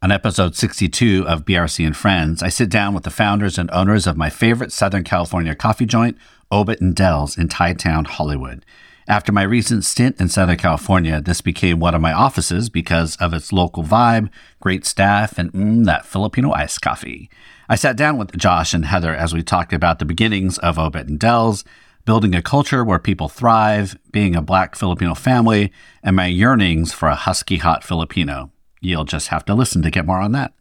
On episode 62 of BRC and Friends, I sit down with the founders and owners of my favorite Southern California coffee joint, Obet and Dels in Thai Town, Hollywood. After my recent stint in Southern California, this became one of my offices because of its local vibe, great staff, and mm, that Filipino iced coffee. I sat down with Josh and Heather as we talked about the beginnings of Obet and Dels, building a culture where people thrive, being a black Filipino family, and my yearnings for a husky hot Filipino. You'll just have to listen to get more on that.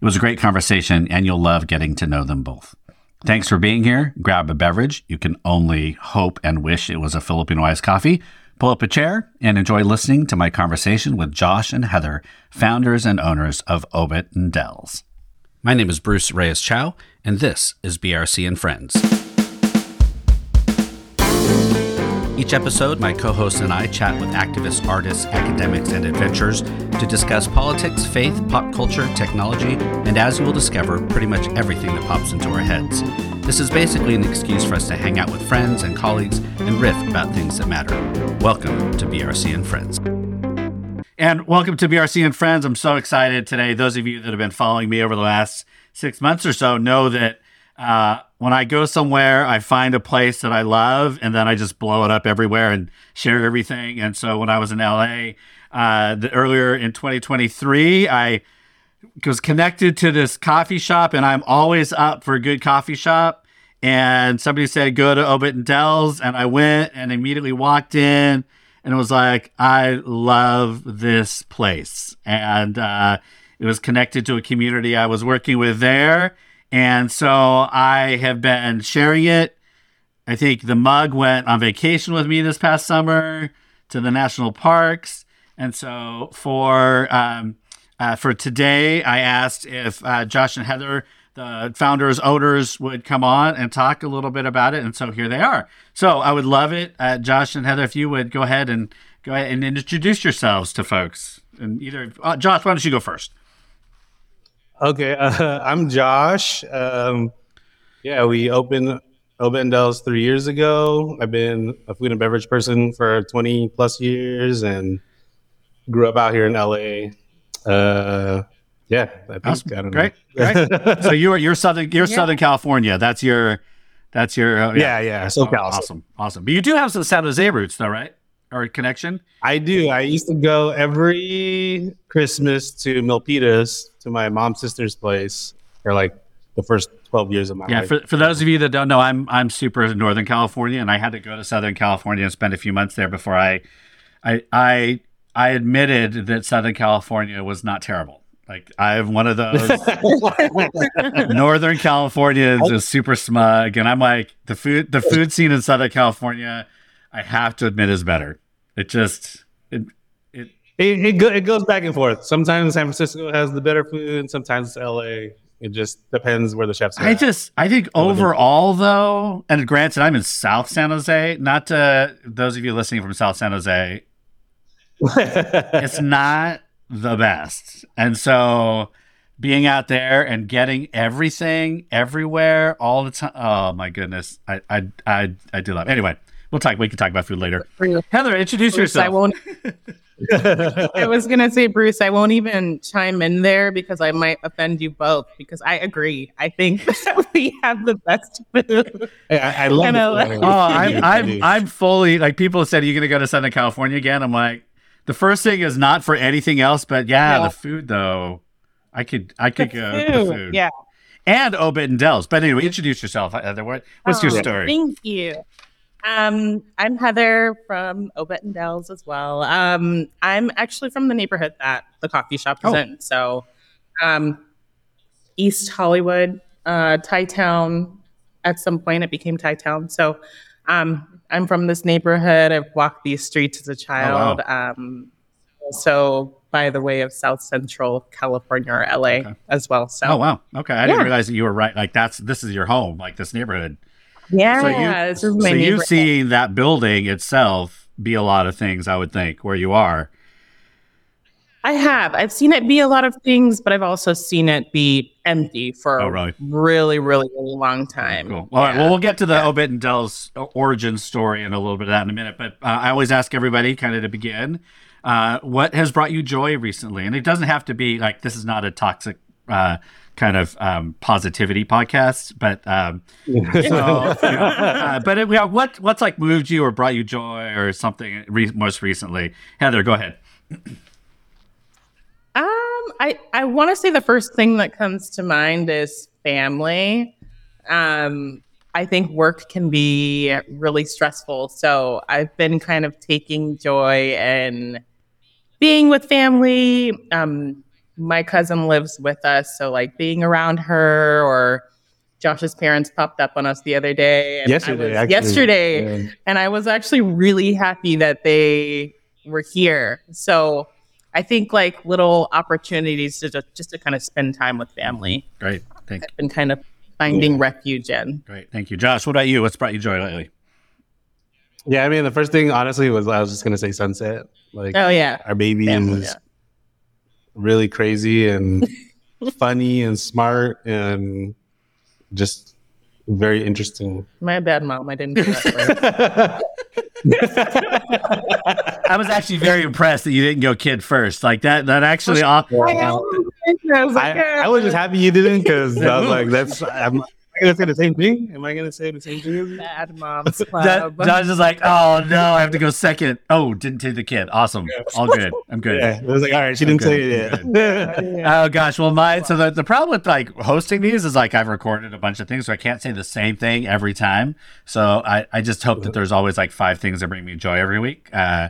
It was a great conversation, and you'll love getting to know them both. Thanks for being here. Grab a beverage. You can only hope and wish it was a Filipino iced coffee. Pull up a chair and enjoy listening to my conversation with Josh and Heather, founders and owners of Obet and Dels. My name is Bruce Reyes Chow, and this is BRC and Friends. Each episode, my co host and I chat with activists, artists, academics, and adventurers to discuss politics, faith, pop culture, technology, and as you will discover, pretty much everything that pops into our heads. This is basically an excuse for us to hang out with friends and colleagues and riff about things that matter. Welcome to BRC and Friends. And welcome to BRC and Friends. I'm so excited today. Those of you that have been following me over the last six months or so know that uh, when I go somewhere, I find a place that I love, and then I just blow it up everywhere and share everything. And so when I was in LA uh, the, earlier in 2023, I was connected to this coffee shop, and I'm always up for a good coffee shop. And somebody said, go to Obet and Dels. And I went and immediately walked in and it was like, I love this place. And uh, it was connected to a community I was working with there and so I have been sharing it. I think the mug went on vacation with me this past summer to the national parks. And so for um, uh, for today, I asked if uh, Josh and Heather, the founders, owners, would come on and talk a little bit about it. And so here they are. So I would love it, uh, Josh and Heather, if you would go ahead and go ahead and introduce yourselves to folks. And either uh, Josh, why don't you go first? Okay, uh, I'm Josh. Um, yeah, we opened Obet Dels three years ago. I've been a food and beverage person for 20 plus years and grew up out here in LA. Uh, yeah, I think, awesome. I great, great. so you're you're Southern you're yeah. Southern California. That's your that's your uh, yeah yeah, yeah. So oh, awesome awesome. But you do have some San Jose roots though, right? Or connection? I do. I used to go every Christmas to Milpitas to my mom's sister's place for like the first 12 years of my yeah, life. For, for those of you that don't know, I'm I'm super Northern California and I had to go to Southern California and spend a few months there before I I I I admitted that Southern California was not terrible. Like I have one of those Northern California is super smug and I'm like the food the food scene in Southern California I have to admit is better. It just it it, it, go, it goes back and forth. Sometimes San Francisco has the better food, and sometimes LA. It just depends where the chefs are. I just, I think overall though, and granted, I'm in South San Jose. Not to those of you listening from South San Jose, it's not the best. And so, being out there and getting everything everywhere all the time. Oh my goodness, I, I, I, I do love. It. Anyway, we'll talk. We can talk about food later. Heather, introduce yourself. I won't. I was gonna say, Bruce, I won't even chime in there because I might offend you both. Because I agree. I think that we have the best food. I, I love it. Oh, I'm, I'm, I'm fully like people said, "Are you gonna go to Southern California again?" I'm like, the first thing is not for anything else, but yeah, yeah. the food though. I could, I could the go. Food. The food. Yeah. And Obet and Dels. But anyway, introduce yourself, Heather. What, what's oh, your story? Thank you. Um, I'm Heather from Obet and Dels as well. Um, I'm actually from the neighborhood that the coffee shop is oh. in. So, um, East Hollywood, uh, Thai Town. At some point, it became Thai Town. So, um, I'm from this neighborhood. I've walked these streets as a child. Oh, wow. um, so, by the way of South Central California or LA okay. as well. So, oh wow, okay, I yeah. didn't realize that you were right. Like that's this is your home, like this neighborhood. Yeah, so you, this is my so you seeing that building itself be a lot of things, I would think, where you are. I have. I've seen it be a lot of things, but I've also seen it be empty for oh, really? a really, really, really long time. Cool. All yeah. right. Well, we'll get to the yeah. Obet and Del's origin story and a little bit of that in a minute. But uh, I always ask everybody, kind of to begin, uh, what has brought you joy recently? And it doesn't have to be like this is not a toxic uh, kind of um, positivity podcast, but um, so, you know, uh, but it, yeah, what what's like moved you or brought you joy or something re- most recently? Heather, go ahead. Um, I I want to say the first thing that comes to mind is family. Um, I think work can be really stressful, so I've been kind of taking joy in being with family. Um, my cousin lives with us, so like being around her or Josh's parents popped up on us the other day. And Yesterday, was, actually. yesterday, Yeah. and I was actually really happy that they were here. So I think like little opportunities to just, just to kind of spend time with family. Great, thank I've been kind of finding refuge in. great, thank you, Josh. What about you? What's brought you joy lately? Yeah, I mean, the first thing, honestly, was I was just gonna say sunset. Like Oh yeah, our baby family, is yeah. Really crazy and funny and smart and just very interesting. my bad, mom. I didn't. do that. I was actually very impressed that you didn't go kid first. Like that. That actually. off- I was like, I, I was just happy you didn't because I was like, that's I'm, am I gonna say the same thing? Am I gonna say the same thing as you? bad mom's That, club. Josh is like, oh no, I have to go second. Oh, didn't take the kid. Awesome. All good. I'm good. Yeah, it was like, all right, she didn't Okay, say it yet. Oh gosh, well my So the, the problem with like hosting these is like I've recorded a bunch of things, so I can't say the same thing every time. So I, I just hope that there's always like five things that bring me joy every week. Uh,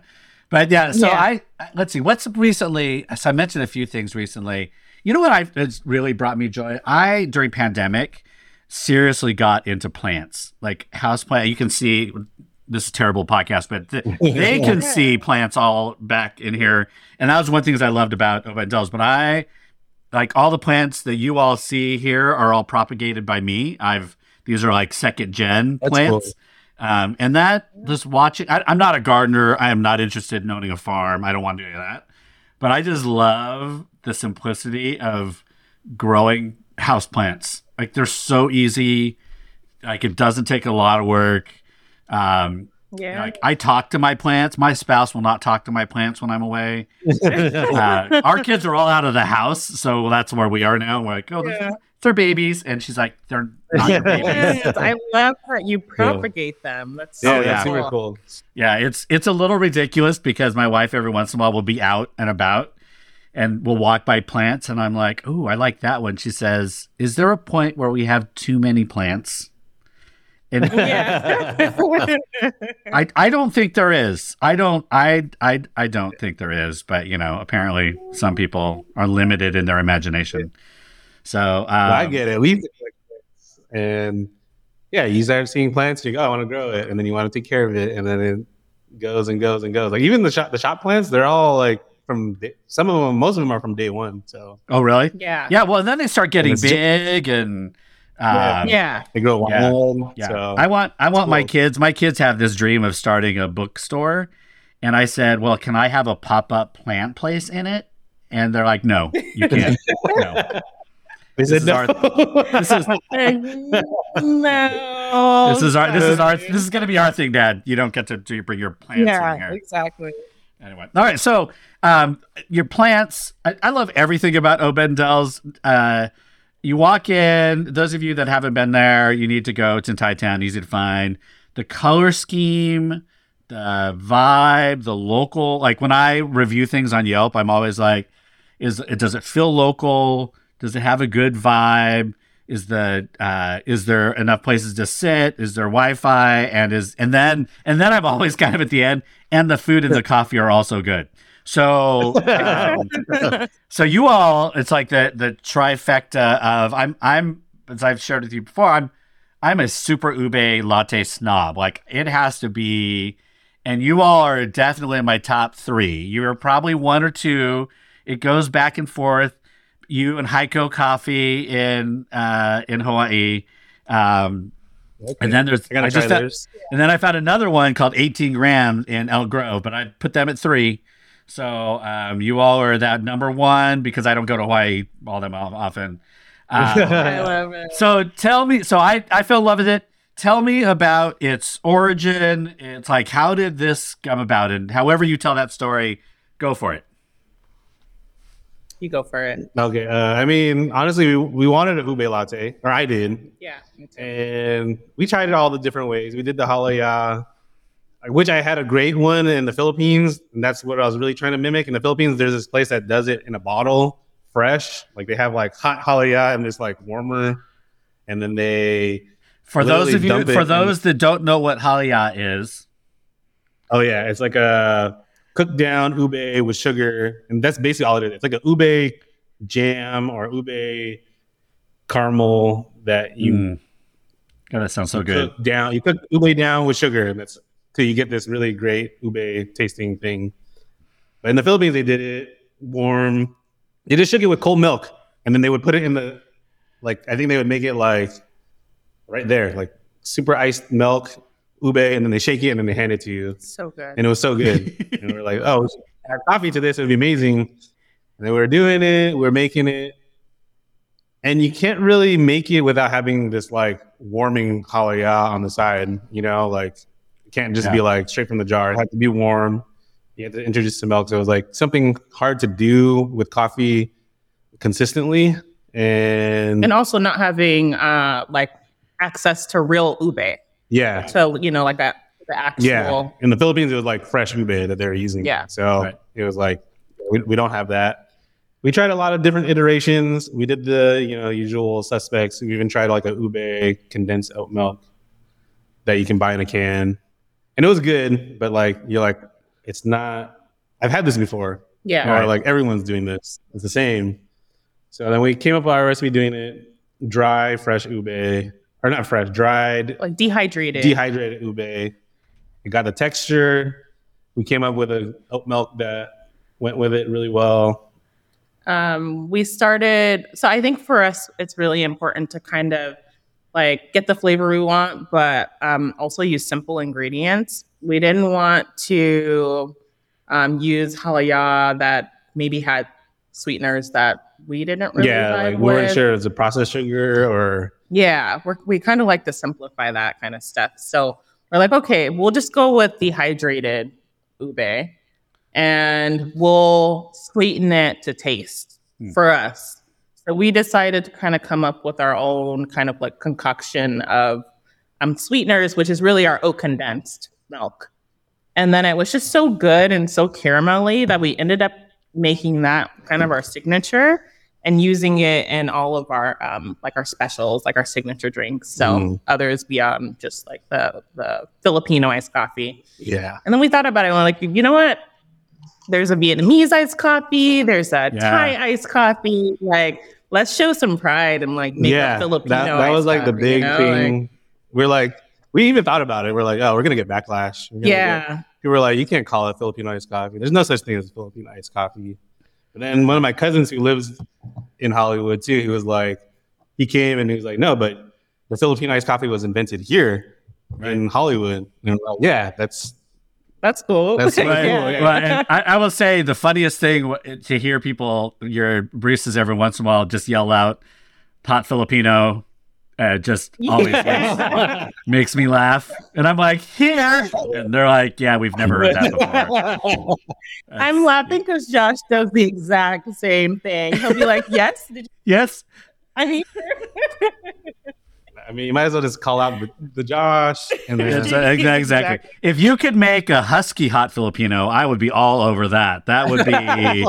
but yeah, so Yeah. I let's see what's recently. So I mentioned a few things recently. You know what I it's really brought me joy? I during pandemic seriously got into plants like house plant. You can see this is a terrible podcast, but th- they can see plants all back in here, and that was one of the things I loved about Obendel's. But I like all the plants that you all see here are all propagated by me. I've these are like second gen That's plants. Um, and that just watching, I, I'm not a gardener. I am not interested in owning a farm. I don't want to do that. But I just love the simplicity of growing house plants. Like they're so easy. Like it doesn't take a lot of work. Um, yeah. like I talk to my plants. My spouse will not talk to my plants when I'm away. Uh, our kids are all out of the house, so that's where we are now. We're like, oh, Yeah. they're, they're babies, and she's like, they're not your babies. Yes, I love that you propagate them. That's so Oh, yeah. that's super cool. Yeah, it's it's a little ridiculous because my wife every once in a while will be out and about and we'll walk by plants and I'm like, "Oh, I like that one." She says, "Is there a point where we have too many plants?" And Yeah. I I don't think there is. I don't I I I don't think there is, but you know, apparently some people are limited in their imagination. So, um, I get it. We and yeah, you start seeing plants. You go, oh, I want to grow it, and then you want to take care of it, and then it goes and goes and goes. Like even the shop, the shop plants, they're all like from day, some of them. Most of them are from day one. So Oh, really? yeah. Yeah, well, then they start getting it's just- big and Yeah. um, Yeah. they grow Yeah. wild. Yeah, So I want I want my kids. My kids have this dream of starting a bookstore, and I said, "Well, can I have a pop up plant place in it?" And they're like, "No, you can't. no, they this said is no. our- this is no. this is our this is our this is going to be our thing, Dad. You don't get to, to bring your plants in Yeah, here exactly. Anyway. All right, so um, your plants. I, I love everything about Obendel's. Uh, you walk in. Those of you that haven't been there, you need to go. It's in Thai Town, easy to find. The color scheme, the vibe, the local. Like when I review things on Yelp, I'm always like, "Is it does it feel local? Does it have a good vibe?" Is the uh, is there enough places to sit? Is there Wi-Fi? And is and then and then I'm always kind of at the end. And the food and the coffee are also good. So um, so you all, it's like the the trifecta of I'm I'm as I've shared with you before. I'm I'm a super ube latte snob. Like it has to be, and you all are definitely in my top three. You're probably one or two. It goes back and forth. You and Heiko Coffee in uh, in Hawaii. Um, and then there's I I just found- and then I found another one called 18 grams in Elk Grove, but I put them at three. So um, you all are that number one because I don't go to Hawaii all that often. Uh, I love it. so tell me, so I, I fell in love with it. Tell me about its origin. It's like, how did this come about? And however you tell that story, Go for it. You go for it. Okay. Uh, I mean, honestly, we, we wanted a ube latte, or I did, Yeah. me too. and we tried it all the different ways. We did the halaya, which I had a great one in the Philippines, and that's what I was really trying to mimic. In the Philippines, there's this place that does it in a bottle, fresh. Like they have like hot halaya and it's like warmer, and then they For those of you, for in- those that don't know what halaya is, Oh yeah, it's like a cooked down ube with sugar, and that's basically all it is. It's like a ube jam or ube caramel that you Mm. God, that sounds so good. cook down. You cook ube down with sugar, and that's till you get this really great ube tasting thing. But in the Philippines, they did it warm. They just shook it with cold milk, and then they would put it in the like. I think they would make it like right there, like super iced milk ube, and then they shake it and then they hand it to you So good. and it was so good. and we are like, oh, add coffee to this. It would be amazing. And then we're doing it, we're making it. And you can't really make it without having this like warming halaya on the side, you know, like it can't just be like straight from the jar. It had to be warm. You had to introduce some milk. So it was like something hard to do with coffee consistently. And, and also not having uh like access to real ube. Yeah, So you know, like that the actual Yeah. In the Philippines, it was like fresh ube that they were using. Yeah. So Right. it was like, we, we don't have that. We tried a lot of different iterations. We did the, you know, usual suspects. We even tried like a ube condensed oat milk that you can buy in a can. And it was good, but like, you're like, it's not, I've had this before. Yeah. Or like, everyone's doing this. It's the same. So then we came up with our recipe doing it dry, fresh ube, or not fresh, dried Like dehydrated. dehydrated ube. It got the texture. We came up with a oat milk that went with it really well. um, we started so i think for us it's really important to kind of like get the flavor we want but um, also use simple ingredients we didn't want to um, use halaya that maybe had sweeteners that we didn't really yeah, like we weren't sure it was a processed sugar or Yeah, we're, we kind of like to simplify that kind of stuff. So we're like, okay, we'll just go with dehydrated ube and we'll sweeten it to taste Hmm. for us. So we decided to kind of come up with our own kind of like concoction of um, sweeteners, which is really our oat condensed milk. And then it was just so good and so caramelly that we ended up making that kind of our signature and using it in all of our um, like our specials, like our signature drinks. So Mm. others beyond just like the the Filipino iced coffee. yeah. And then we thought about it. And we're like, you know what? There's a Vietnamese iced coffee. There's a Yeah. Thai iced coffee. Like, let's show some pride and like make yeah, a Filipino. that, that was like the big you know? thing. Like, we're like, we even thought about it. We're like, oh, we're gonna get backlash. We're gonna get- yeah. people were like, you can't call it Filipino iced coffee. There's no such thing as Filipino iced coffee. But then one of my cousins who lives in Hollywood too, he was like, he came and he was like, no, but the Filipino iced coffee was invented here in Hollywood. And I'm like, yeah, that's That's cool. That's right. Cool, yeah. Well, and I, I will say the funniest thing to hear people, your baristas every once in a while just yell out hot Filipino, uh, just always makes, makes me laugh. And I'm like, here. And they're like, yeah, we've never heard that before. I'm laughing because Josh does the exact same thing. He'll be like, "Yes, did you, Yes. I mean, I mean, you might as well just call out the, the Josh and then Yes, exactly, exactly. If you could make a husky hot Filipino, I would be all over that. That would be.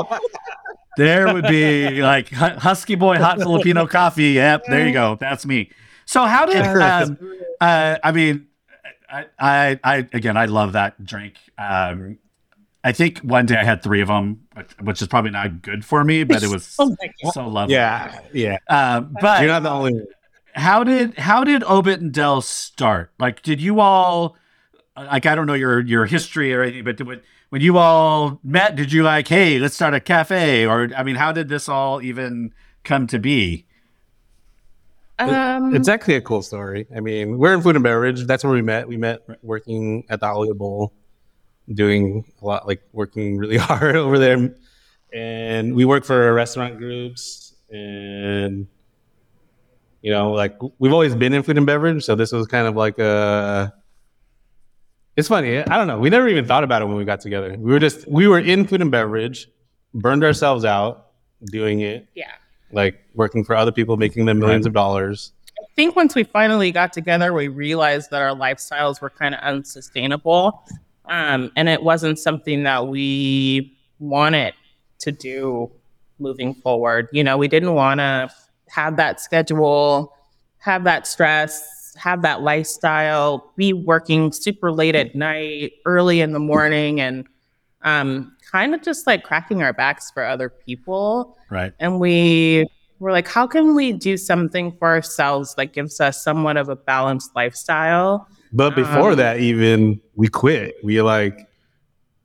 There would be like husky boy hot Filipino coffee. Yep, there you go. That's me. So how did um, uh, I mean, I, I, I again, I love that drink. Um, I think one day I had three of them, which, which is probably not good for me, but it was oh so lovely. yeah, yeah. Uh, but You're not the only one. how did how did Obet and Del start? Like, did you all like I don't know your your history or anything, but did, when when you all met, did you like, hey, let's start a cafe, or I mean, how did this all even come to be? um, It's actually a cool story. I mean, we're in food and beverage. That's where we met. We met working at the Hollywood Bowl, doing a lot, like working really hard over there. And we work for restaurant groups. And, you know, like we've always been in food and beverage. So this was kind of like a, It's funny. I don't know. We never even thought about it when we got together. We were just we were in food and beverage, burned ourselves out doing it, Yeah. like working for other people, making them millions of dollars. I think once we finally got together, we realized that our lifestyles were kind of unsustainable. Um, and it wasn't something that we wanted to do moving forward. You know, we didn't want to have that schedule, have that stress, have that lifestyle, be working super late at night, early in the morning, and um, kind of just like cracking our backs for other people Right. and we were like, how can we do something for ourselves that gives us somewhat of a balanced lifestyle? But before Um, that, even we quit. We like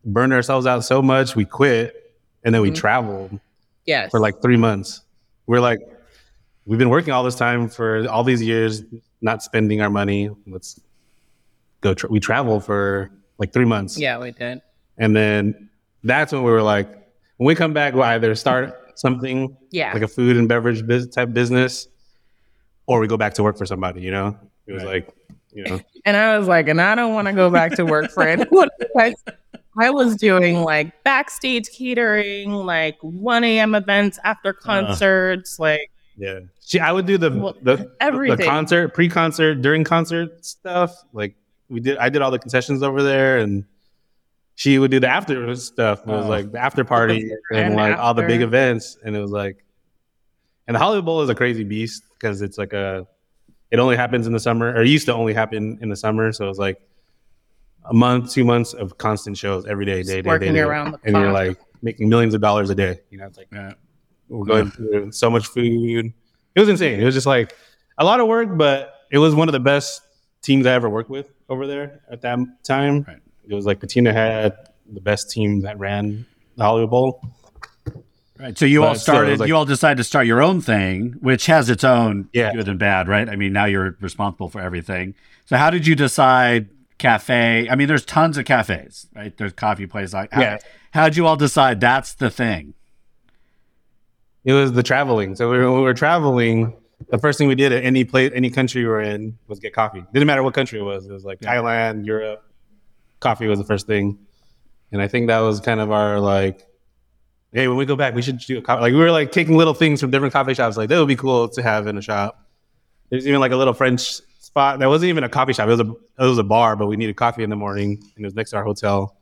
burned ourselves out so much, we quit, and then we Mhm. traveled Yes. for like three months. We're like, we've been working all this time for all these years, not spending our money. Let's go. Tra- we travel for like three months. yeah, we did. And then that's when we were like, when we come back, we'll either start something Yeah. like a food and beverage biz- type business, or we go back to work for somebody. You know, it was Right. like, you know, and I was like, and I don't want to go back to work for anyone. I was doing like backstage catering, like 1 a.m. events after uh. concerts, like yeah. She, I would do the Well, the, the concert, pre-concert, during concert stuff. Like we did, I did all the concessions over there, and she would do the after stuff. It was Oh. like the after party and, And like all the big events, and it was like, and the Hollywood Bowl is a crazy beast because it's like a, it only happens in the summer, or used to only happen in the summer, so it was like a month, two months of constant shows every day, day, day, day, working day. around the and you're like making millions of dollars a day. You know, it's like Yeah. We're going through so much food. It was insane. It was just like a lot of work, but it was one of the best teams I ever worked with over there at that time. Right. It was like Patina had the best team that ran the Hollywood Bowl. Right. So you But all still, it was started. like- you all decided to start your own thing, which has its own Yeah. good and bad, right? I mean, now you're responsible for everything. So how did you decide cafe? I mean, there's tons of cafes, right? There's coffee places. Like, Yeah. How did you all decide that's the thing? It was the traveling. So we were, when we were traveling, the first thing we did at any place, any country we were in was get coffee. Didn't matter what country it was. It was like Yeah. Thailand, Europe. Coffee was the first thing, and I think that was kind of our like, hey, when we go back, we should do a coffee. Like we were like taking little things from different coffee shops. Like that would be cool to have in a shop. There's even like a little French spot that wasn't even a coffee shop. It was a it was a bar, but we needed coffee in the morning, and it was next to our hotel.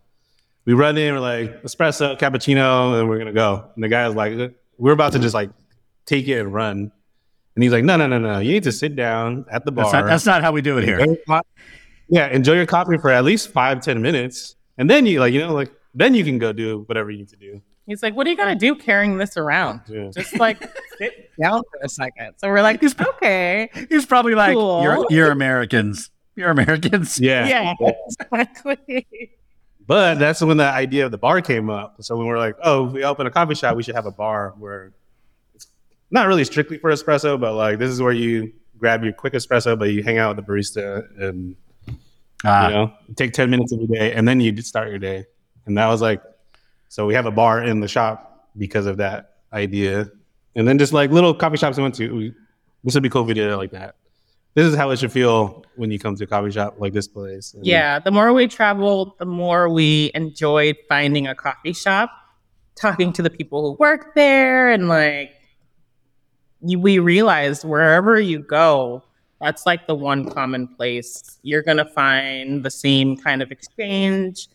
We run in, we're like espresso, cappuccino, and we're gonna go. And the guy was like, we're about to just like take it and run. And he's like, no, no, no, no. You need to sit down at the bar. That's not, that's not how we do it here. Enjoy Yeah, enjoy your coffee for at least five, ten minutes. And then you like, you know, like then you can go do whatever you need to do. He's like, what are you going to do carrying this around? Yeah. Just like sit down for a second. So we're like, he's, okay. He's probably like, Cool. "You're you're Americans. You're Americans." Yeah. Yeah, exactly. But that's when the idea of the bar came up. So when we're like, oh, if we open a coffee shop, we should have a bar where it's not really strictly for espresso, but like this is where you grab your quick espresso, but you hang out with the barista and Ah, you know take 10 minutes of your day and then you start your day. And that was like, so we have a bar in the shop because of that idea. And then just like little coffee shops we went to, we, this would be cool if we did it like that. This is how it should feel when you come to a coffee shop like this place. And Yeah, the more we traveled, the more we enjoyed finding a coffee shop, talking to the people who work there, and like you, we realized wherever you go, that's like the one common place. You're gonna find the same kind of exchange,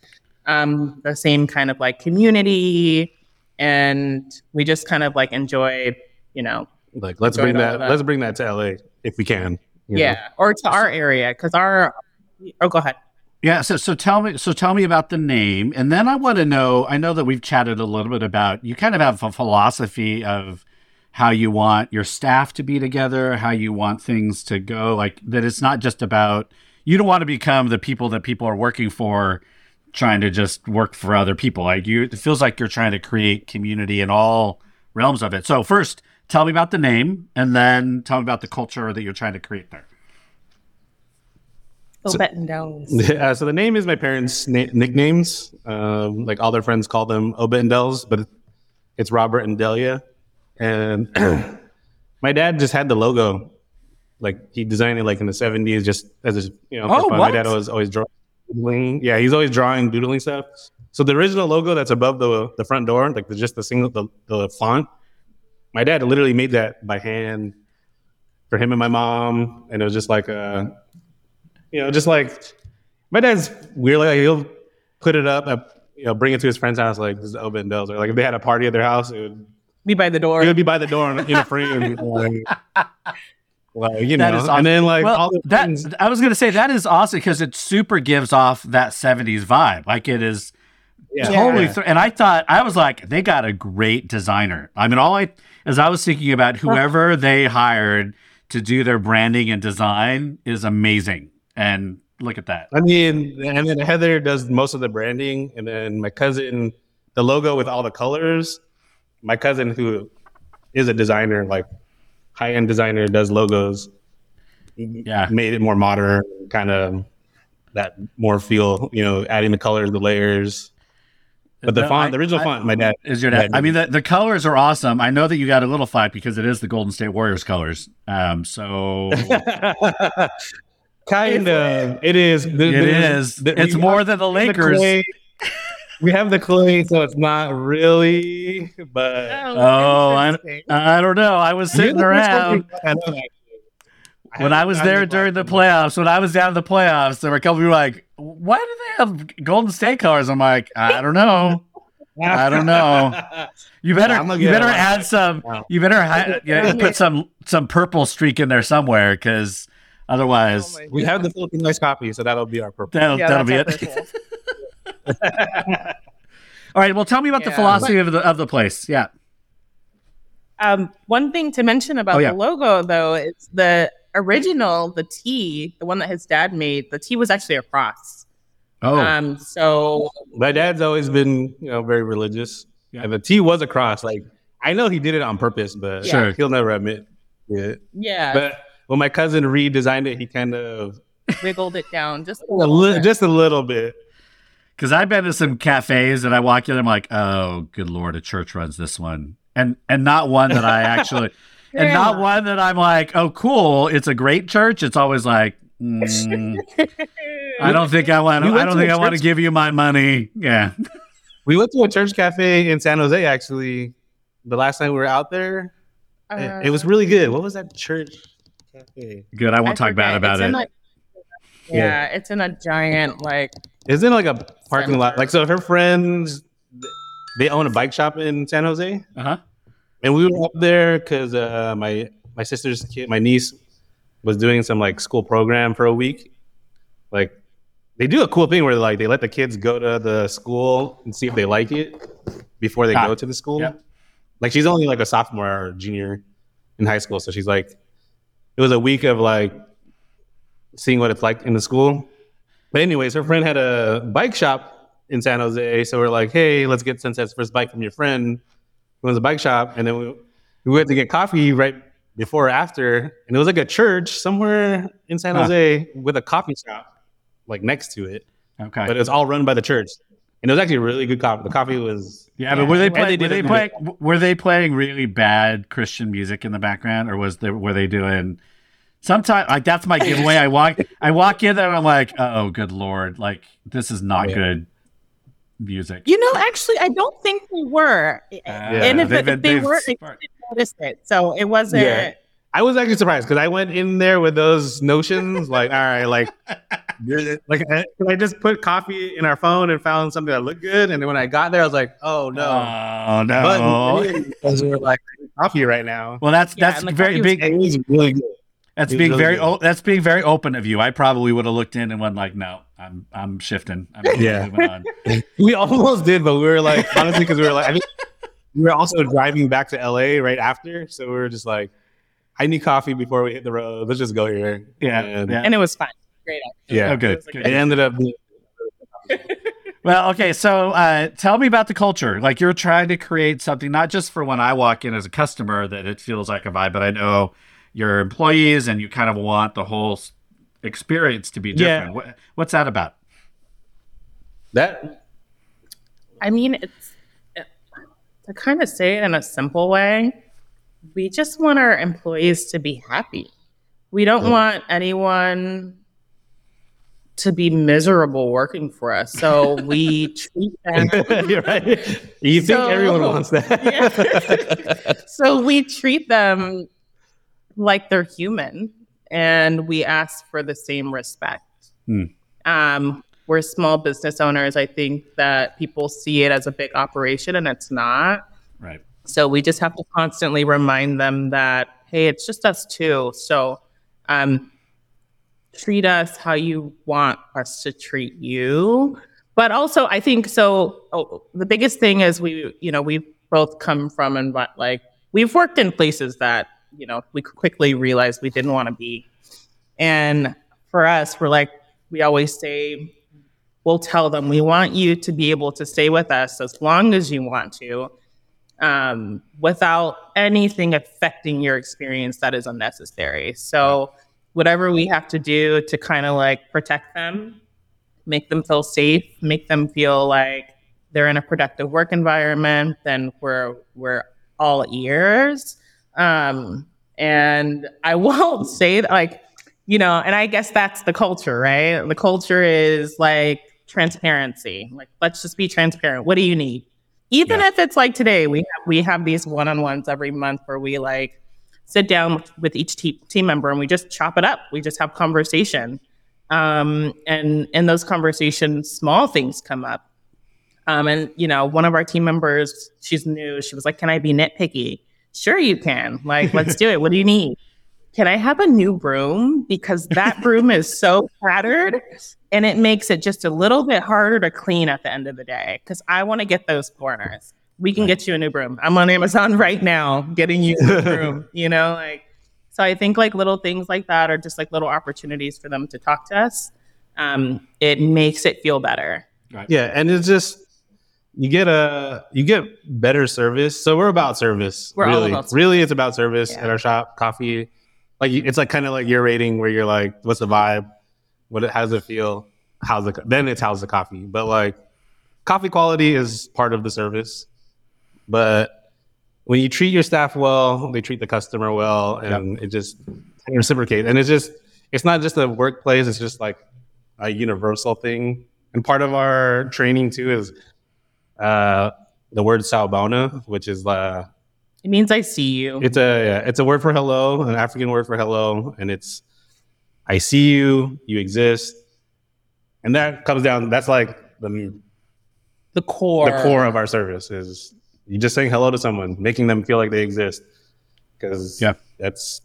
um, the same kind of like community, and we just kind of like enjoy, you know, Like let's bring that, that. let's bring that to LA if we can. Know? yeah, or to our area because our. Oh, go ahead. Yeah, so so tell me so tell me about the name, and then I want to know. I know that we've chatted a little bit about you kind of have a philosophy of how you want your staff to be together, how you want things to go, like that. It's not just about you don't want to become the people that people are working for, trying to just work for other people. Like you, it feels like you're trying to create community in all realms of it. So first, tell me about the name, and then tell me about the culture that you're trying to create there. Go betting down. Yeah, so the name is my parents' na- nicknames. Um, like all their friends call them Obet and Dels, but it's Robert and Delia. And my dad just had the logo. Like he designed it like in the 70s just as a, you know, Oh, what? My dad was always draw. doodling. Yeah, he's always drawing, doodling stuff. So the original logo that's above the the front door, like the, just the single the, the font, my dad literally made that by hand for him and my mom, and it was just like a, you know, just like my dad's weird. Like he'll put it up, uh, you know, bring it to his friend's house, like this is Open Bells, or like if they had a party at their house, it would Be by the door. it would be by the door in, in a frame. like, like, you That know, is awesome. and then like well, all the that things- I was gonna say that is awesome because it super gives off that '70s vibe. Like it is yeah, totally. yeah. Th- and I thought I was like, they got a great designer. I mean, all I as I was thinking about whoever they hired to do their branding and design is amazing. And look at that. I mean, and then Heather does most of the branding, and then my cousin, the logo with all the colors. My cousin, who is a designer, like high end designer, does logos. Yeah. made it more modern, kind of that more feel, you know, adding the colors, the layers. But the No, font, I- the original I- font, my dad Is your dad? I mean, the, the colors are awesome. I know that you got a little fight because it is the Golden State Warriors colors. Um, so kind of. It is. it is. It's more than the Lakers. clay. We have the clay, so it's not really. But Oh, I, I don't know. I was sitting You're the first around. one I know, actually. when I was there during the playoffs, when I was down in the playoffs, there were a couple people like, "Why do they have Golden State colors?" I'm like, I don't know. I don't know. You better, I'm you get better it. add some. Wow. You better ha- yeah, put some some purple streak in there somewhere, because otherwise, we have the Philippine rice coffee, so that'll be our purpose. that'll, Yeah, that'll be it. All right. Well, tell me about the philosophy of the of the place. Yeah. Um, one thing to mention about Oh, yeah. the logo, though, is the original, the T, the one that his dad made. The T was actually a cross. Oh, Um, so My dad's always been, you know, very religious. Yeah. And the T was a cross. Like I know he did it on purpose, but Sure. he'll never admit it. yeah, But when my cousin redesigned it, he kind of wiggled it down just a a little li- bit. just a little bit. because I've been to some cafes and I walk in, I'm like, oh, good lord, a church runs this one, and and not one that I actually, and not one that I'm like, oh, cool, it's a great church. It's always like. mm, I don't think I want. We I don't to think I want to give you my money. Yeah. We went to a church cafe in San Jose actually. The last time we were out there, it, it was really good. What was that church cafe? Good. I I won't talk bad about It's it. in a- yeah, it's in a giant like It's in like a parking lot. Like so, her friends, they own a bike shop in San Jose. Uh huh. and we were up there because uh, my my sister's kid, my niece, was doing some like school program for a week. Like they do a cool thing where like they let the kids go to the school and see if they like it before they Ah, go to the school. yeah. Like she's only like a sophomore or junior in high school, so she's like, it was a week of like seeing what it's like in the school. But anyways, her friend had a bike shop in San Jose, so we're like, hey, let's get Sunset's first bike from your friend who owns a bike shop, and then we we went to get coffee right before or after, and it was like a church somewhere in San Huh. Jose with a coffee shop like next to it, Okay. but it's all run by the church, and it was actually a really good coffee. The coffee was yeah, but were they playing? they were did they playing? Were they playing really bad Christian music in the background, or was they were they doing? Sometimes, like that's my giveaway. I walk, I walk in there, and I'm like, oh, good lord, like this is not oh, Yeah. good music. you know. Actually, I don't think they were, uh, and if, they've it, if they they've were, I sparked- didn't notice it. So it wasn't. Yeah. I was actually surprised because I went in there with those notions, like, all right, like, like, I, I just put coffee in our phone and found something that looked good, and then when I got there, I was like, oh no, Oh no! but because we're like coffee right now. well, that's Yeah, that's and very coffee was big. It was really good. That's being really very o- that's being very open of you. I probably would have looked in and went like, no, I'm I'm shifting. I'm Yeah. on. We almost did, but we were like, honestly, because we were like, I think we were also driving back to LA right after, so we were just like, I need coffee before we hit the road. Let's just go here. Yeah, and, yeah. and it was fun. Great. Actually. yeah. Oh, good. It like good. It ended up. Well, okay. So, uh, tell me about the culture. Like, you're trying to create something not just for when I walk in as a customer that it feels like a vibe, but I know your employees and you kind of want the whole experience to be Yeah. different. What, what's that about? That I mean, it's to kind of say it in a simple way. We just want our employees to be happy. We don't want anyone to be miserable working for us. So we treat them. You're right. You think everyone wants that? so we treat them like they're human and we ask for the same respect. Hmm. Um, we're small business owners. I think that people see it as a big operation and it's not. Right. So we just have to constantly remind them that, hey, it's just us too. So um, treat us how you want us to treat you. But also, I think so. Oh, the biggest thing is we, you know, we both come from and like we've worked in places that you know we quickly realized we didn't want to be, and for us, we're like we always say, we'll tell them we want you to be able to stay with us as long as you want to, um, without anything affecting your experience that is unnecessary. So whatever we have to do to kind of like protect them make them feel safe, make them feel like they're in a productive work environment, then we're we're all ears. Um, and I won't say that, like, you know, and I guess that's the culture, right? The culture is like transparency. Like, let's just be transparent. What do you need? Even if it's like today, we have, we have these one on ones every month where we like sit down with each te- team member and we just chop it up. We just have conversation um, and in those conversations, small things come up. Um, and you know, one of our team members, she's new. She was like, "Can I be nitpicky?" Sure, you can. Like, let's do it. What do you need? Can I have a new broom because that broom is so cluttered, and it makes it just a little bit harder to clean at the end of the day. Because I want to get those corners. We can get you a new broom. I'm on Amazon right now, getting you a new broom. You know, like so I think like little things like that are just like little opportunities for them to talk to us. Um, it makes it feel better. Right. Yeah, and it's just you get a you get better service. So we're about service. We're all really, about service. really, it's about service Yeah. at our shop. Coffee, like it's like kind of like your rating where you're like, what's the vibe? What it, how does it feel? How's the then it's how's the coffee? But like coffee quality is part of the service, but when you treat your staff well, they treat the customer well, and it just reciprocate. And it's just it's not just a workplace; it's just like a universal thing. And part of our training too is uh, the word "sawubona," which is uh, It means I see you. it's a yeah, it's a word for hello, an African word for hello, and it's I see you, you exist, and that comes down. That's like the the core. the core of our service is you just saying hello to someone, making them feel like they exist, because Yeah. that's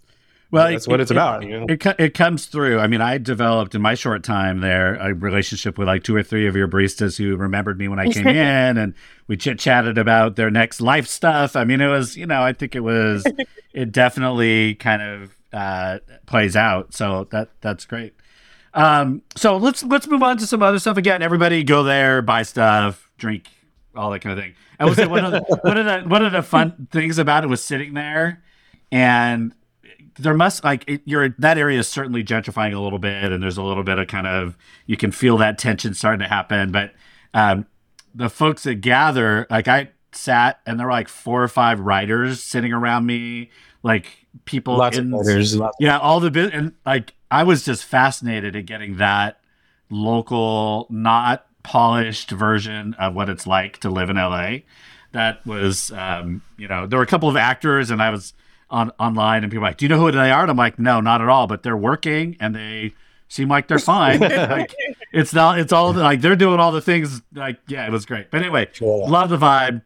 Well, that's it- what it's it- about. You know? It, it comes through. I mean, I developed in my short time there a relationship with like two or three of your baristas who remembered me when I came in, and we chit chatted about their next life stuff. I mean, it was, you know, I think it was, it definitely kind of uh, plays out. So that that's great. Um, so let's let's move on to some other stuff. Again, everybody go there, buy stuff, drink, all that kind of thing. I will say one of the one of the one of the fun things about it was sitting there and there must like it, you're that area is certainly gentrifying a little bit and there's a little bit of kind of you can feel that tension starting to happen but um the folks that gather like i sat and there were like four or five writers sitting around me like people Lots in, of writers, yeah all the bit and like i was just fascinated at getting that local not polished version of what it's like to live in la that was um you know there were a couple of actors and i was on online and people were like do you know who they are? And i'm like no not at all but they're working and they seem like they're fine. Like, it's not it's all like they're doing all the things like yeah it was great. But anyway love the vibe.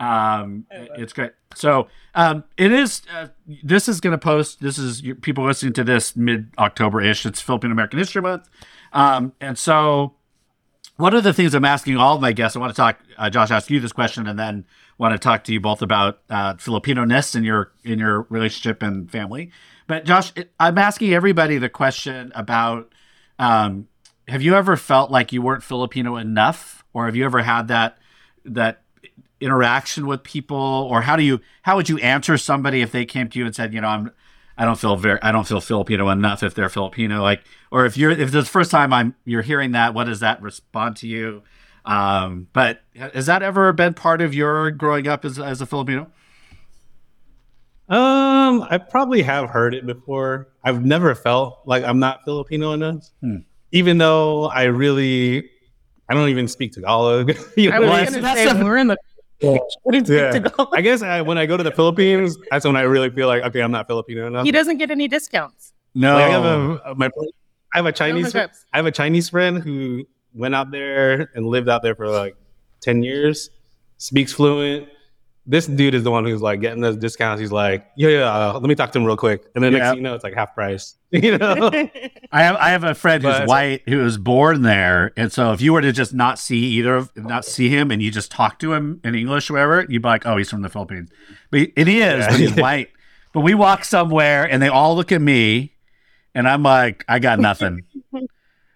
Um it's great. So um it is uh, this is going to post this is you- people listening to this mid october ish it's philippine american history month. Um and so one of the things I'm asking all of my guests, I want to talk, uh, Josh, ask you this question, and then want to talk to you both about uh, Filipino-ness in your in your relationship and family. But Josh, I'm asking everybody the question about: um, Have you ever felt like you weren't Filipino enough, or have you ever had that that interaction with people, or how do you how would you answer somebody if they came to you and said, you know, I'm I don't feel very I don't feel Filipino enough if they're Filipino like or if you're if it's the first time I'm you're hearing that what does that respond to you um but has that ever been part of your growing up as, as a Filipino Um, I probably have heard it before. I've never felt like I'm not Filipino enough. Hmm. even though I really, I don't even speak Tagalog. you know I what was I Well, going to that's say the- we're in the. What did Yeah. to go? I guess I, when I go to the Philippines, that's when I really feel like, okay, I'm not Filipino enough. He doesn't get any discounts. No, Like, I have a my I have a Chinese hookups. I have a Chinese friend who went out there and lived out there for like ten years, speaks fluent. This dude is the one who's like getting those discounts. He's like, yeah, yeah, uh, let me talk to him real quick, and then next Yeah. thing you know, it's like half price. You know, I have I have a friend who's But- white who was born there, and so if you were to just not see either of not see him and you just talk to him in English or whatever, you'd be like, oh, he's from the Philippines. But he is, but he's white. But we walk somewhere and they all look at me, and I'm like, I got nothing.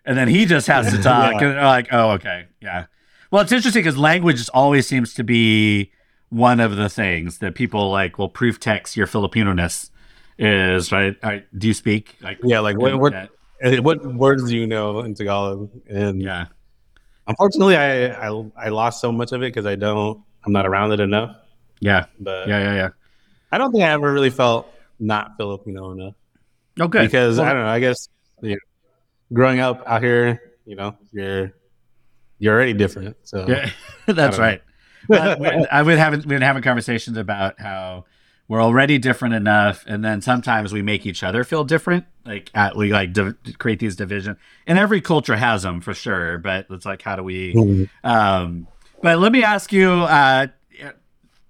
and then he just has to talk, Yeah. and they're like, oh, okay, yeah. Well, it's interesting because language just always seems to be one of the things that people like will proof text your Filipino-ness is right. Right do you speak like yeah. Like what what, uh, what words do you know in Tagalog? And Yeah. unfortunately, I, I I lost so much of it because I don't. I'm not around it enough. Yeah. But Yeah. Yeah. Yeah. I don't think I ever really felt not Filipino enough. Okay. because Well, I don't know. I guess you know, growing up out here, you know, you're you're already different. So yeah, that's right. But I would have we've been having conversations about how we're already different enough, and then sometimes we make each other feel different. Like at, we like div- create these division, and every culture has them for sure. But it's like, how do we? Mhm. Um, but let me ask you, uh,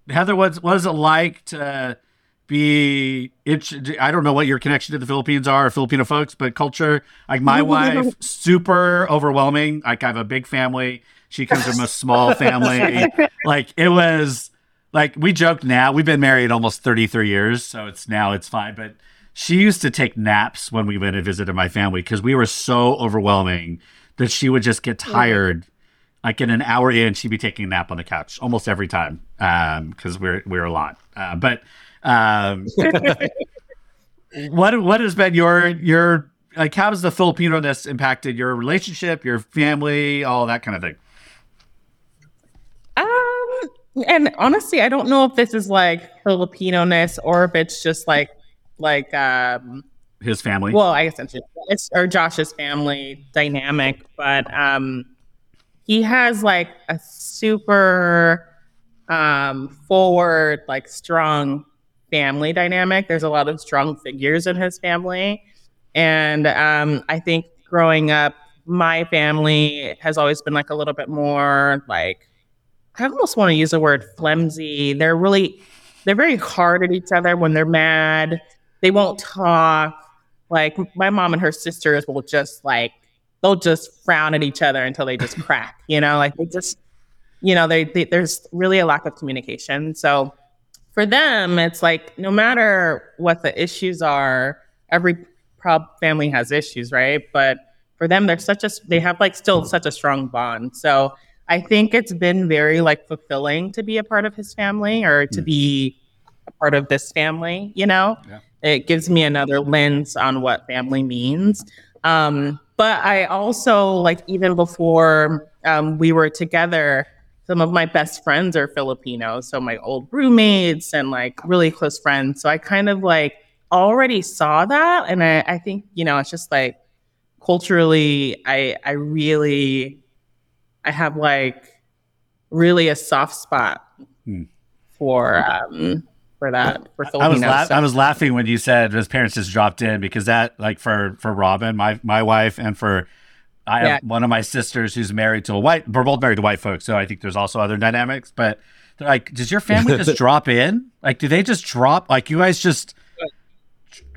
Heather, what's what is it like to be? It, I don't know what your connection to the Philippines are, or Filipino folks, but culture. Like my wife, super overwhelming. Like I have a big family. She comes from a small family. like it was like we joke now. We've been married almost thirty three years, so it's now it's fine. But she used to take naps when we went and visited my family because we were so overwhelming that she would just get tired like in an hour in, she'd be taking a nap on the couch almost every time because we're we're a lot. Uh, but um, what what has been your your like? How has the Filipino ness impacted your relationship, your family, all that kind of thing? And honestly, I don't know if this is like Filipino ness or if it's just like like um His family. well, I guess it's, it's or Josh's family dynamic, but um he has like a super um forward, like strong family dynamic. There's a lot of strong figures in his family. And um I think growing up, my family has always been like a little bit more like I almost want to use the word flimsy. They're really they're very hard at each other when they're mad. They won't talk. Like my mom and her sisters will just like they'll just frown at each other until they just crack. You know, like they just you know they, they there's really a lack of communication. So for them, it's like no matter what the issues are, every prob family has issues, right? But for them, they're such a they have like still such a strong bond. So I think it's been very like fulfilling to be a part of his family or to Mm. be a part of this family, you know? Yeah. It gives me another lens on what family means. Um, but I also like even before um, we were together, some of my best friends are Filipino. So my old roommates and like really close friends. So I kind of like already saw that. And I, I think, you know, it's just like culturally, I I really I have like really a soft spot Hmm. for um for that for I was la- stuff. I was laughing when you said his parents just dropped in because that like for for Robin, my my wife, and for I have one of my sisters who's married to a white. We're both married to white folks, so I think there's also other dynamics. But they're like, does your family just drop in? Like, do they just drop? Like, you guys just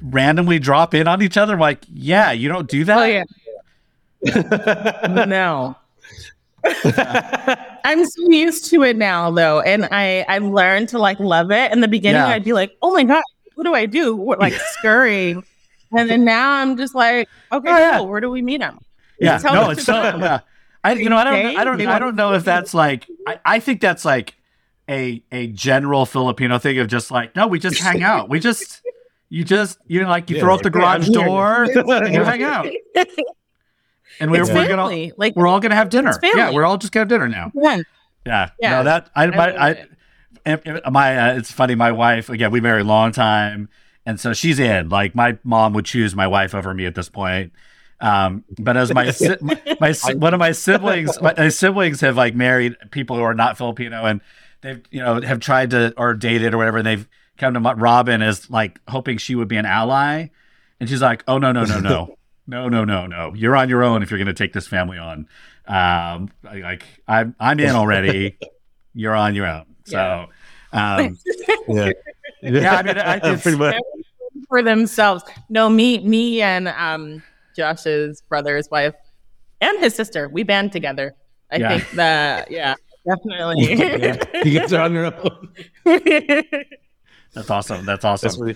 randomly drop in on each other? I'm like, yeah, you don't do that. Oh yeah. no. I'm so used to it now though. And I I learned to like love it. In the beginning Yeah. I'd be like, oh my God, what do I do? What, like scurrying. And then now I'm just like, okay, Oh, yeah. cool. Where do we meet him? Yeah, Tell no, it's so. Yeah. I, you know, I don't, Okay, I don't, I don't know if that's like. I, I think that's like a a general Filipino thing of just like, no, we just hang out. We just, you just, you know, like you Yeah, throw up the like, I'm garage door and you hang out. And we're, It's we're gonna. Like we're all gonna have dinner. Yeah, we're all just gonna have dinner now. yeah. Yeah, Yeah. No, that I, my, love I, it. and- and my, uh, it's funny. My wife, again, we married a long time, and so she's in. Like my mom would choose my wife over me at this point. Um, but as my si- my, my one of my siblings, my, my siblings have like married people who are not Filipino, and they've you know have tried to or dated or whatever. And they've come to my- Robin as like hoping she would be an ally, and she's like, "Oh no no no no no no no no! You're on your own if you're going to take this family on. Um, I- like I'm I'm in already. You're on your own. So." Um, Yeah. Yeah, I mean, I- it's- pretty much. for themselves. No, me, me, and um, Josh's brother's wife and his sister, we band together. I Yeah. think that, yeah, definitely. You guys are on your own. that's awesome. That's awesome. That's really,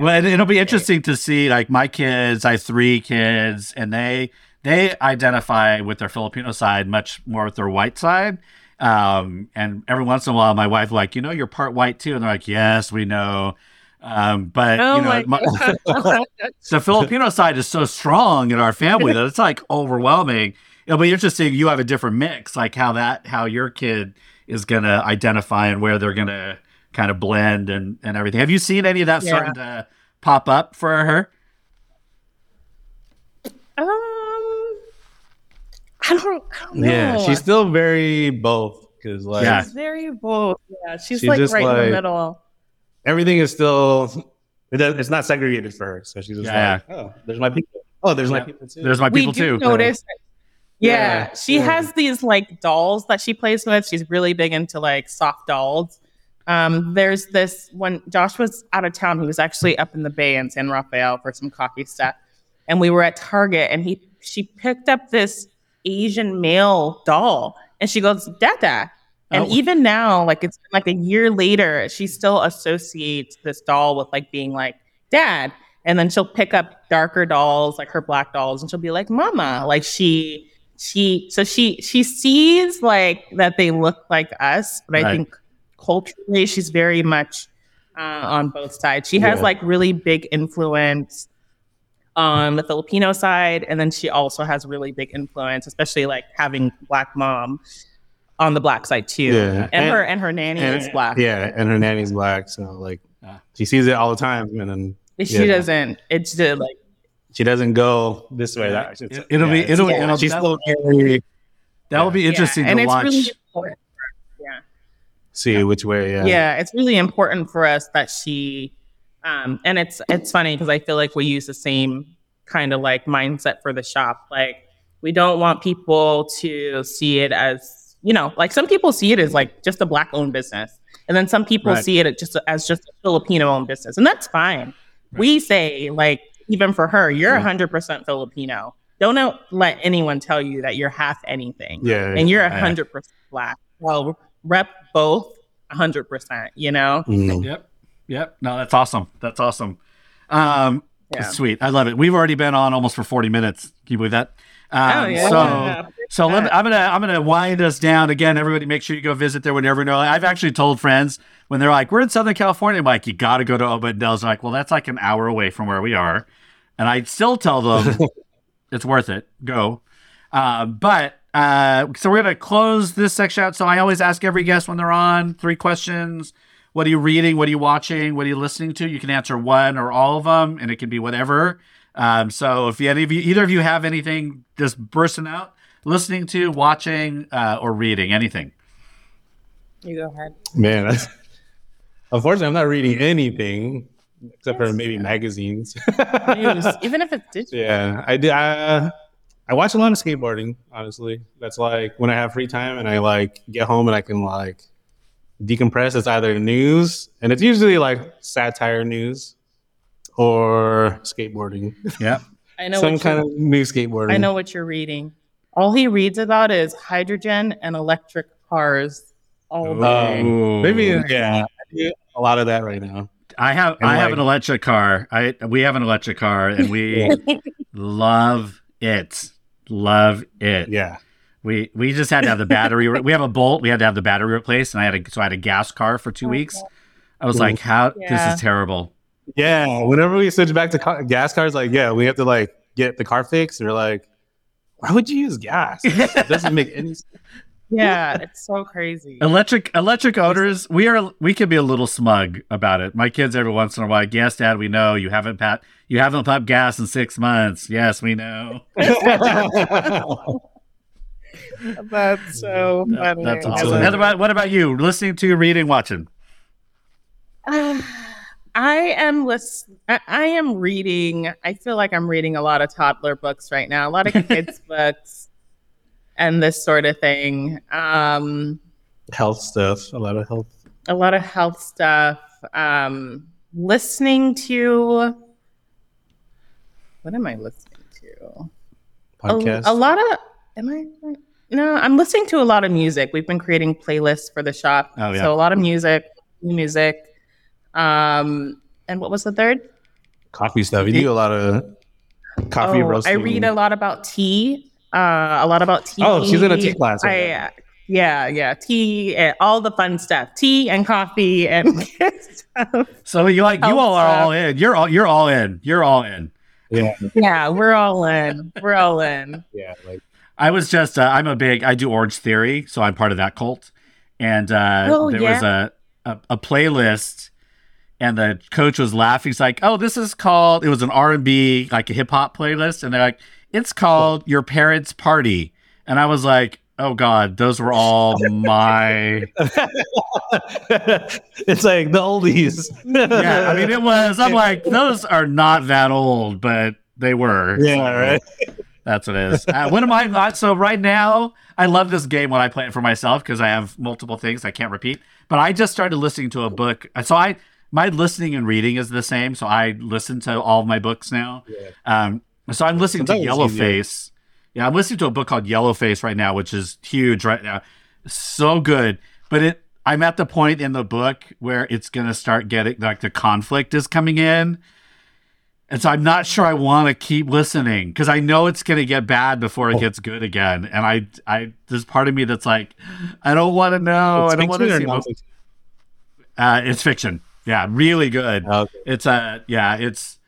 Well, and it'll be interesting to see like my kids. I have three kids, and they they identify with their Filipino side much more with their white side. Um, and every once in a while, my wife like, you know, you're part white too, and they're like, yes, we know. Um, but oh you know, my my- the Filipino side is so strong in our family that it's like overwhelming. It'll be interesting. You have a different mix, like how that how your kid is gonna identify and where they're gonna kind of blend and and everything. Have you seen any of that Yeah. starting to pop up for her? Um, I don't, I don't know. yeah, she's still very both because like Yeah. She's very bold. Yeah, she's She's like just right in the middle. everything is still it it's not segregated for her. So she's just Yeah, like, oh, there's my people. Oh, there's my people too. There's my people we do too. notice. Yeah, Yeah, she yeah. has these like dolls that she plays with. She's really big into like soft dolls. Um, there's this when Josh was out of town, he was actually up in the Bay in San Rafael for some coffee stuff, and we were at Target, and he she picked up this Asian male doll, and she goes, "Dada." And Oh. even now, like it's like a year later, she still associates this doll with like being like dad. And then she'll pick up darker dolls, like her black dolls, and she'll be like, Mama. Like she she so she she sees like that they look like us, but I think culturally she's very much uh, on both sides. She has Yeah. like really big influence on the Filipino side, and then she also has really big influence, especially like having black mom on the black side too. Yeah. And, And- her and her nanny and, is black. Yeah, and her nanny's black, so like she sees it all the time, and then She Yeah. doesn't. It's just like she doesn't go this way. That it's- It'll be- it's- it'll- yeah, it'll- she's that'll- still very That will be interesting yeah, and to it's watch. really important. Yeah. See which way. Yeah, yeah it's really important for us that she um and it's it's funny because i feel like we use the same kind of like mindset for the shop like we don't want people to see it as you know like some people see it as like just a black owned business and then some people Right. see it just as just a filipino owned business and that's fine we say like even for her you're Yeah. 100% filipino don't let anyone tell you that you're half anything yeah, and you're Yeah. 100% black well rep both 100% you know Mhm. Yep. Yep. No, that's awesome. That's awesome. Um, Yeah. Sweet. I love it. We've already been on almost for 40 minutes. Can you believe that? Um, oh yeah So, so let me, I'm gonna I'm gonna wind us down again. Everybody, make sure you go visit there whenever you know. I've actually told friends when they're like, "We're in Southern California," I'm like, "You got to go to Obet and Del's." They're like, "Well, that's like an hour away from where we are," and I still tell them it's worth it. Go. Uh, but uh, so we're gonna close this section out. So I always ask every guest when they're on three questions. What are you reading? What are you watching? What are you listening to? You can answer one or all of them, and it can be whatever. Um, so if you, any of you, either of you have anything just bursting out, listening to, watching, uh, or reading, anything. you go ahead man. That's, unfortunately, I'm not reading anything except for maybe magazines. News, even if it's digital yeah, I do. I, I watch a lot of skateboarding. Honestly, that's like when I have free time and I like get home and I can like decompress. It's either news and it's usually like satire news or skateboarding. Yeah. i know Some kind of new skateboarding. i know what you're reading all he reads about is hydrogen and electric cars all day Um, maybe yeah. A lot of that right now. I have And I have an electric car. I we have an electric car, and we love it. Love it. Yeah. We we just had to have the battery. re- we have a Bolt. We had to have the battery replaced, and I had a so I had a gas car for two oh, weeks. I was like, how this is terrible. Yeah, whenever we switch back to car- gas cars, like, yeah, we have to like get the car fixed. We're like, why would you use gas? It doesn't make any sense. Yeah, it's so crazy. Electric electric odors. We are we can be a little smug about it. My kids every once in a while, yes, Dad, we know you haven't pat you haven't pumped gas in six months. Yes, we know. That's so funny. That's I awesome. love What about, what about you? Listening to, reading, watching. Uh, I am list- I, I am reading. I feel like I'm reading a lot of toddler books right now, a lot of kids books, and this sort of thing. Um, health stuff. A lot of health. a lot of health stuff. Um, listening to what am I listening to? A, Podcast. a lot of am I? No, I'm listening to a lot of music. We've been creating playlists for the shop, Oh, yeah. so a lot of music, new music. Um, and what was the third? coffee stuff. You do a lot of coffee Oh, roasting. I read a lot about tea. Uh, a lot about tea. Oh, she's in a tea class right I, uh, yeah, yeah, tea, and all the fun stuff, tea and coffee and stuff. So you like you all are all in. You're all you're all in. You're all in. Yeah, Yeah, we're all in. We're all in. yeah. Like I was just uh, I'm a big I do Orange Theory, so I'm part of that cult. And uh, Oh, there was a, a a playlist, and the coach was laughing. He's like, "Oh, this is called." It was an R and B like a hip hop playlist, and they're like, "It's called Your Parents' Party," and I was like. Oh God, those were all my. it's like the oldies. Yeah, I mean, it was. I'm like, those are not that old, but they were. yeah, right. That's what it is. Uh, what am I? not? so right now, I love this game when I play it for myself because I have multiple things I can't repeat. But I just started listening to a book. Uh, So I my listening and reading is the same. So I listen to all of my books now. Yeah. Um, so I'm listening to Sometimes it's. Yellowface. Yeah, I'm listening to a book called Yellowface right now, which is huge right now. So good, but it. I'm at the point in the book where it's gonna start getting like the conflict is coming in. And so I'm not sure I want to keep listening because I know it's going to get bad before it Oh. gets good again. And I, I, there's part of me that's like, I don't want to know. It's I don't want to see. Uh, it's fiction. Yeah, really good. Okay. It's uh, yeah, it's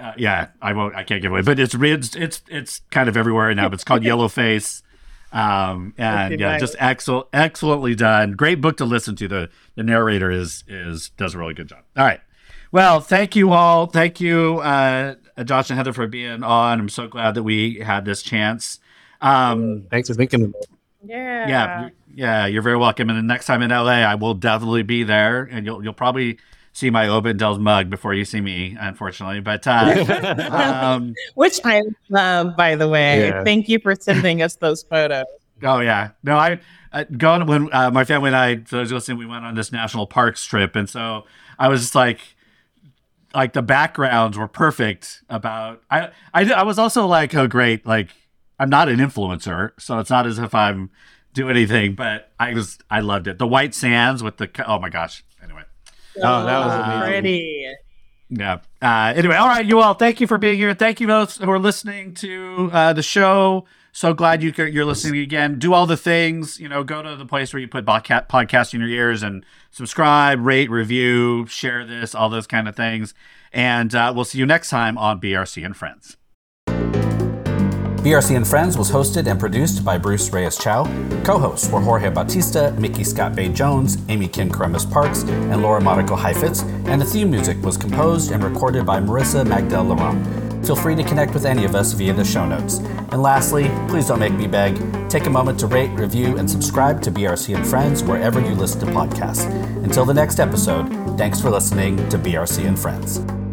uh, yeah. I won't. I can't give away, but it's re- it's it's it's kind of everywhere now. But it's called Yellowface. Um, and Okay, yeah, nice. just excellent, excellently done. Great book to listen to. The the narrator is is does a really good job. All right. Well, thank you all. Thank you, uh, Josh and Heather, for being on. I'm so glad that we had this chance. Um, Thanks for thinking of it. Yeah. yeah, you- yeah, you're very welcome. And the next time in LA, I will definitely be there, and you'll you'll probably see my Obet and Del's mug before you see me, unfortunately. But uh, um, Which I love, by the way. Yeah. Thank you for sending us those photos. oh yeah, no, I, I going when uh, my family and I, for those listening, we went on this national parks trip, and so I was just like. Like the backgrounds were perfect. About I, I, I was also like, oh great, like I'm not an influencer, so it's not as if I'm do anything. But I was, I loved it. The white sands with the, oh my gosh. Anyway, Oh, that was amazing. pretty. Yeah. Uh, anyway, all right, you all. Thank you for being here. Thank you those who are listening to uh, the show. So glad you you're listening again. Do all the things. You know, go to the place where you put podca- podcast in your ears and subscribe, rate, review, share this, all those kind of things. And uh, we'll see you next time on BRC and Friends. BRC and Friends was hosted and produced by Bruce Reyes Chow. Co hosts were Jorge Bautista, Micky ScottBey Jones, Amy Kim Kyremes Parks, and Laura Mariko Cheifetz, and the theme music was composed and recorded by Marissa Magdal Laurent. Feel free to connect with any of us via the show notes. And lastly, please don't make me beg. Take a moment to rate, review, and subscribe to BRC and Friends wherever you listen to podcasts. Until the next episode, thanks for listening to BRC and Friends.